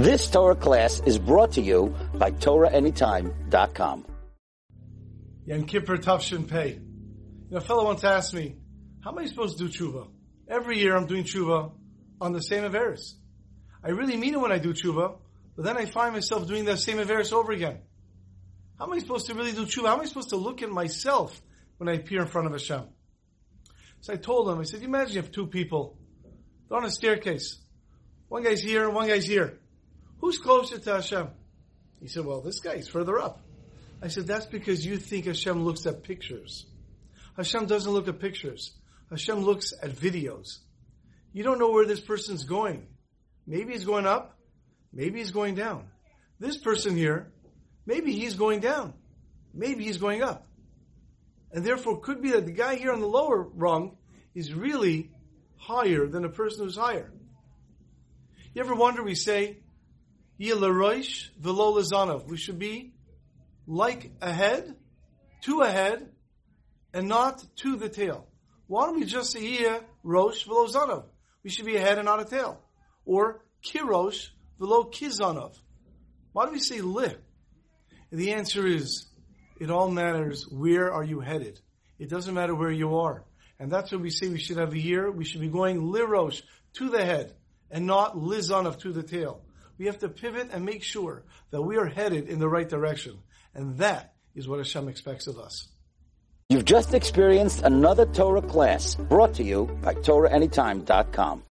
This Torah class is brought to you by TorahAnytime.com. Yom Kippur Tavshin Pei. You know, a fellow once asked me, how am I supposed to do tshuva? Every year I'm doing tshuva on the same Averis. I really mean it when I do tshuva, but then I find myself doing that same Averis over again. How am I supposed to really do tshuva? How am I supposed to look at myself when I appear in front of Hashem? So I told him, I said, imagine you have two people. They're on a staircase. One guy's here, one guy's here. Who's closer to Hashem? He said, well, this guy is further up. I said, that's because you think Hashem looks at pictures. Hashem doesn't look at pictures. Hashem looks at videos. You don't know where this person's going. Maybe he's going up. Maybe he's going down. This person here, maybe he's going down. Maybe he's going up. And therefore could be that the guy here on the lower rung is really higher than a person who's higher. You ever wonder, we say, Yilaroish velo. We should be like a head, to a head, and not to the tail. Why don't we just say here, rosh velo zanov? We should be a head and not a tail. Or kirosh velo kizanov. Why do we say li? the answer is, it all matters where are you headed. It doesn't matter where you are. And that's what we say we should have a year. We should be going lirosh, to the head, and not lizanov, to the tail. We have to pivot and make sure that we are headed in the right direction. And that is what Hashem expects of us. You've just experienced another Torah class brought to you by TorahAnytime.com.